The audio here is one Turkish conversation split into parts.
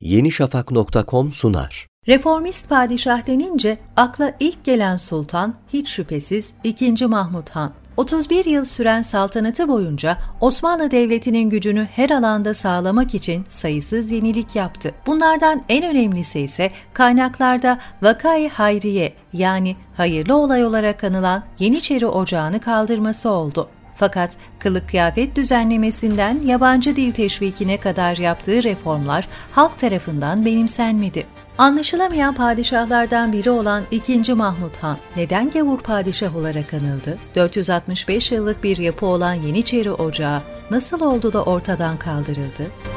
yenişafak.com sunar. Reformist padişah denince akla ilk gelen sultan hiç şüphesiz 2. Mahmud Han. 31 yıl süren saltanatı boyunca Osmanlı Devleti'nin gücünü her alanda sağlamak için sayısız yenilik yaptı. Bunlardan en önemlisi ise kaynaklarda Vakayı Hayriye yani hayırlı olay olarak anılan Yeniçeri Ocağı'nı kaldırması oldu. Fakat kılık kıyafet düzenlemesinden yabancı dil teşvikine kadar yaptığı reformlar halk tarafından benimsenmedi. Anlaşılamayan padişahlardan biri olan 2. Mahmud Han neden gavur padişah olarak anıldı? 465 yıllık bir yapı olan Yeniçeri Ocağı nasıl oldu da ortadan kaldırıldı?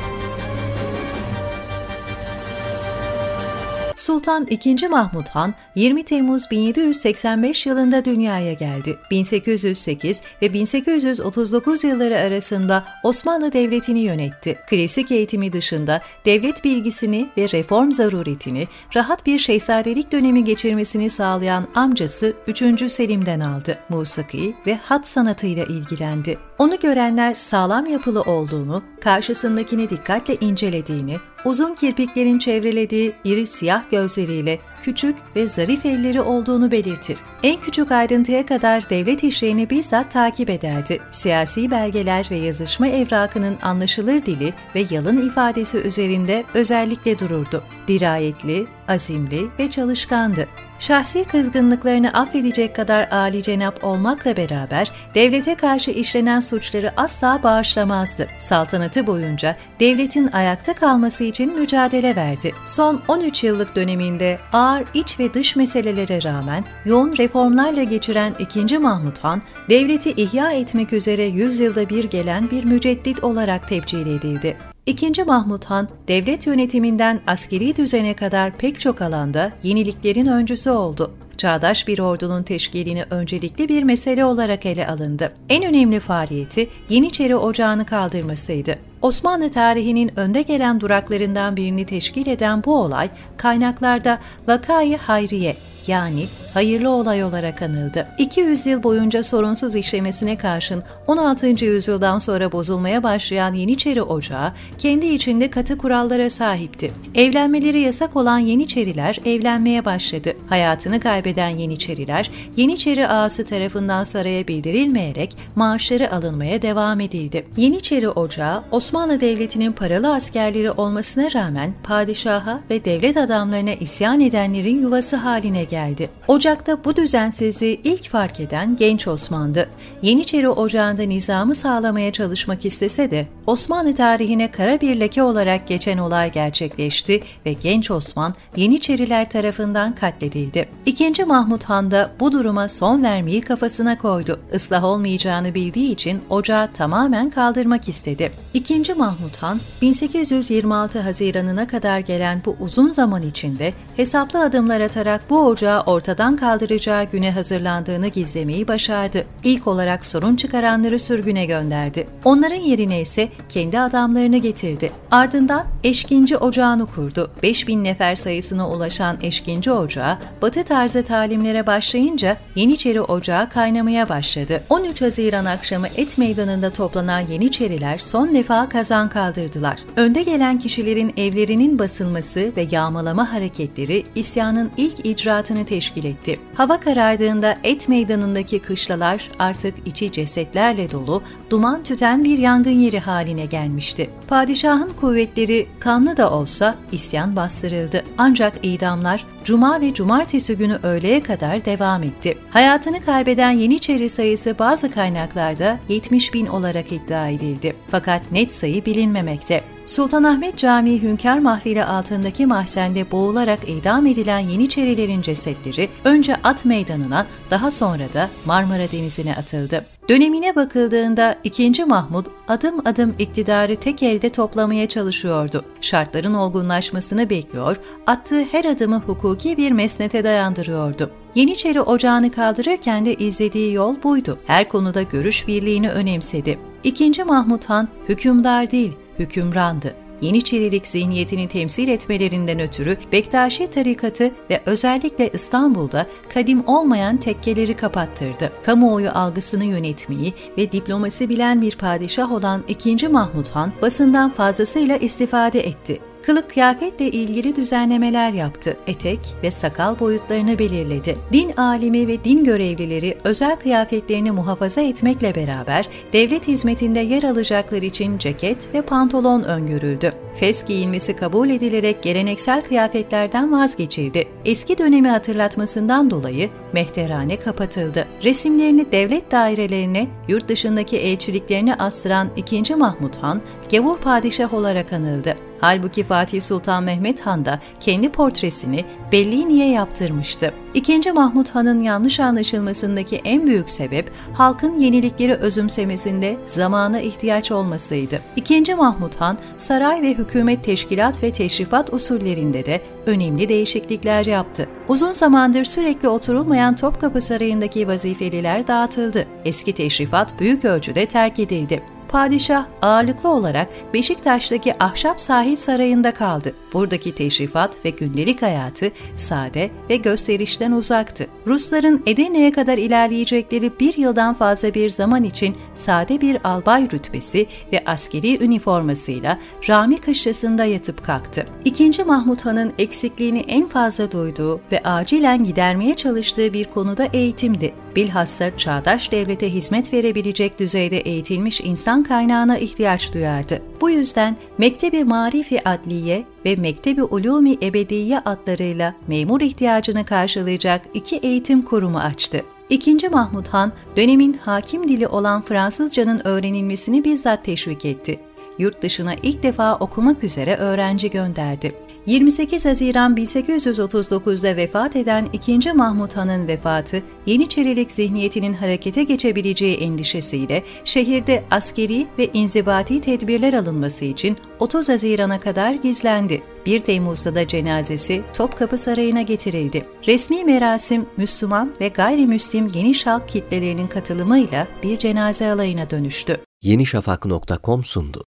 Sultan II. Mahmud Han 20 Temmuz 1785 yılında dünyaya geldi. 1808 ve 1839 yılları arasında Osmanlı Devleti'ni yönetti. Klasik eğitimi dışında devlet bilgisini ve reform zaruretini rahat bir şehzadelik dönemi geçirmesini sağlayan amcası 3. Selim'den aldı. Musiki ve hat sanatıyla ilgilendi. Onu görenler sağlam yapılı olduğunu, karşısındakini dikkatle incelediğini, uzun kirpiklerin çevrelediği iri siyah gözleriyle küçük ve zarif elleri olduğunu belirtir. En küçük ayrıntıya kadar devlet işlerini bizzat takip ederdi. Siyasi belgeler ve yazışma evrakının anlaşılır dili ve yalın ifadesi üzerinde özellikle dururdu. Dirayetli, azimli ve çalışkandı. Şahsi kızgınlıklarını affedecek kadar âli cenap olmakla beraber devlete karşı işlenen suçları asla bağışlamazdı. Saltanatı boyunca devletin ayakta kalması için mücadele verdi. Son 13 yıllık döneminde ağır iç ve dış meselelere rağmen yoğun reformlarla geçiren 2. Mahmud Han, devleti ihya etmek üzere 100 yılda bir gelen bir müceddit olarak tebcil edildi. İkinci Mahmud Han, devlet yönetiminden askeri düzene kadar pek çok alanda yeniliklerin öncüsü oldu. Çağdaş bir ordunun teşkilini öncelikli bir mesele olarak ele alındı. En önemli faaliyeti Yeniçeri Ocağı'nı kaldırmasıydı. Osmanlı tarihinin önde gelen duraklarından birini teşkil eden bu olay, kaynaklarda Vakayı Hayriye yani hayırlı olay olarak anıldı. 200 yıl boyunca sorunsuz işlemesine karşın 16. yüzyıldan sonra bozulmaya başlayan Yeniçeri Ocağı kendi içinde katı kurallara sahipti. Evlenmeleri yasak olan Yeniçeriler evlenmeye başladı. Hayatını kaybeden Yeniçeriler Yeniçeri ağası tarafından saraya bildirilmeyerek maaşları alınmaya devam edildi. Yeniçeri Ocağı Osmanlı Devleti'nin paralı askerleri olmasına rağmen padişaha ve devlet adamlarına isyan edenlerin yuvası haline geldi. Ocak'ta bu düzensizliği ilk fark eden genç Osman'dı. Yeniçeri Ocağı'nda nizamı sağlamaya çalışmak istese de Osmanlı tarihine kara bir leke olarak geçen olay gerçekleşti ve genç Osman Yeniçeriler tarafından katledildi. İkinci Mahmud Han da bu duruma son vermeyi kafasına koydu. Islah olmayacağını bildiği için ocağı tamamen kaldırmak istedi. İkinci Mahmud Han 1826 Haziran'ına kadar gelen bu uzun zaman içinde hesaplı adımlar atarak bu ocağı ortadan kaldıracağı güne hazırlandığını gizlemeyi başardı. İlk olarak sorun çıkaranları sürgüne gönderdi. Onların yerine ise kendi adamlarını getirdi. Ardından Eşkinci Ocağı'nı kurdu. 5000 nefer sayısına ulaşan Eşkinci Ocağı, batı tarzı talimlere başlayınca Yeniçeri Ocağı kaynamaya başladı. 13 Haziran akşamı Et Meydanı'nda toplanan Yeniçeriler son defa kazan kaldırdılar. Önde gelen kişilerin evlerinin basılması ve yağmalama hareketleri isyanın ilk icraatını teşkil etti. Hava karardığında Et Meydanı'ndaki kışlalar artık içi cesetlerle dolu, duman tüten bir yangın yeri haline gelmişti. Padişahın kuvvetleri kanlı da olsa isyan bastırıldı. Ancak idamlar Cuma ve Cumartesi günü öğleye kadar devam etti. Hayatını kaybeden Yeniçeri sayısı bazı kaynaklarda 70 bin olarak iddia edildi. Fakat net sayı bilinmemekte. Sultanahmet Camii Hünkar Mahfili altındaki mahzende boğularak idam edilen Yeniçerilerin cesetleri önce at meydanına daha sonra da Marmara Denizi'ne atıldı. Dönemine bakıldığında 2. Mahmud adım adım iktidarı tek elde toplamaya çalışıyordu. Şartların olgunlaşmasını bekliyor, attığı her adımı hukuki bir mesnete dayandırıyordu. Yeniçeri ocağını kaldırırken de izlediği yol buydu. Her konuda görüş birliğini önemsedi. 2. Mahmud Han hükümdar değil, hükümrandı. Yeniçerilik zihniyetini temsil etmelerinden ötürü Bektaşi tarikatı ve özellikle İstanbul'da kadim olmayan tekkeleri kapattırdı. Kamuoyu algısını yönetmeyi ve diplomasi bilen bir padişah olan 2. Mahmud Han basından fazlasıyla istifade etti Kılık kıyafetle ilgili düzenlemeler yaptı. Etek ve sakal boyutlarını belirledi. Din alimi ve din görevlileri özel kıyafetlerini muhafaza etmekle beraber devlet hizmetinde yer alacaklar için ceket ve pantolon öngörüldü. Fes giyilmesi kabul edilerek geleneksel kıyafetlerden vazgeçildi. Eski dönemi hatırlatmasından dolayı mehterhane kapatıldı. Resimlerini devlet dairelerine, yurt dışındaki elçiliklerine astıran 2. Mahmut Han, gavur padişah olarak anıldı. Halbuki Fatih Sultan Mehmet Han da kendi portresini belli niye yaptırmıştı. İkinci Mahmut Han'ın yanlış anlaşılmasındaki en büyük sebep halkın yenilikleri özümsemesinde zamana ihtiyaç olmasıydı. İkinci Mahmut Han saray ve hükümet teşkilat ve teşrifat usullerinde de önemli değişiklikler yaptı. Uzun zamandır sürekli oturulmayan Topkapı Sarayı'ndaki vazifeliler dağıtıldı. Eski teşrifat büyük ölçüde terk edildi padişah ağırlıklı olarak Beşiktaş'taki Ahşap Sahil Sarayı'nda kaldı. Buradaki teşrifat ve gündelik hayatı sade ve gösterişten uzaktı. Rusların Edirne'ye kadar ilerleyecekleri bir yıldan fazla bir zaman için sade bir albay rütbesi ve askeri üniformasıyla Rami Kışlası'nda yatıp kalktı. İkinci Mahmut Han'ın eksikliğini en fazla duyduğu ve acilen gidermeye çalıştığı bir konuda eğitimdi. Bilhassa çağdaş devlete hizmet verebilecek düzeyde eğitilmiş kaynağına ihtiyaç duyardı. Bu yüzden Mektebi Marifi Adliye ve Mektebi Ulumi Ebediye adlarıyla memur ihtiyacını karşılayacak iki eğitim kurumu açtı. İkinci Mahmud Han, dönemin hakim dili olan Fransızcanın öğrenilmesini bizzat teşvik etti. Yurt dışına ilk defa okumak üzere öğrenci gönderdi. 28 Haziran 1839'da vefat eden 2. Mahmut Han'ın vefatı, Yeniçerilik zihniyetinin harekete geçebileceği endişesiyle şehirde askeri ve inzibati tedbirler alınması için 30 Haziran'a kadar gizlendi. 1 Temmuz'da da cenazesi Topkapı Sarayı'na getirildi. Resmi merasim Müslüman ve gayrimüslim geniş halk kitlelerinin katılımıyla bir cenaze alayına dönüştü. Yenişafak.com sundu.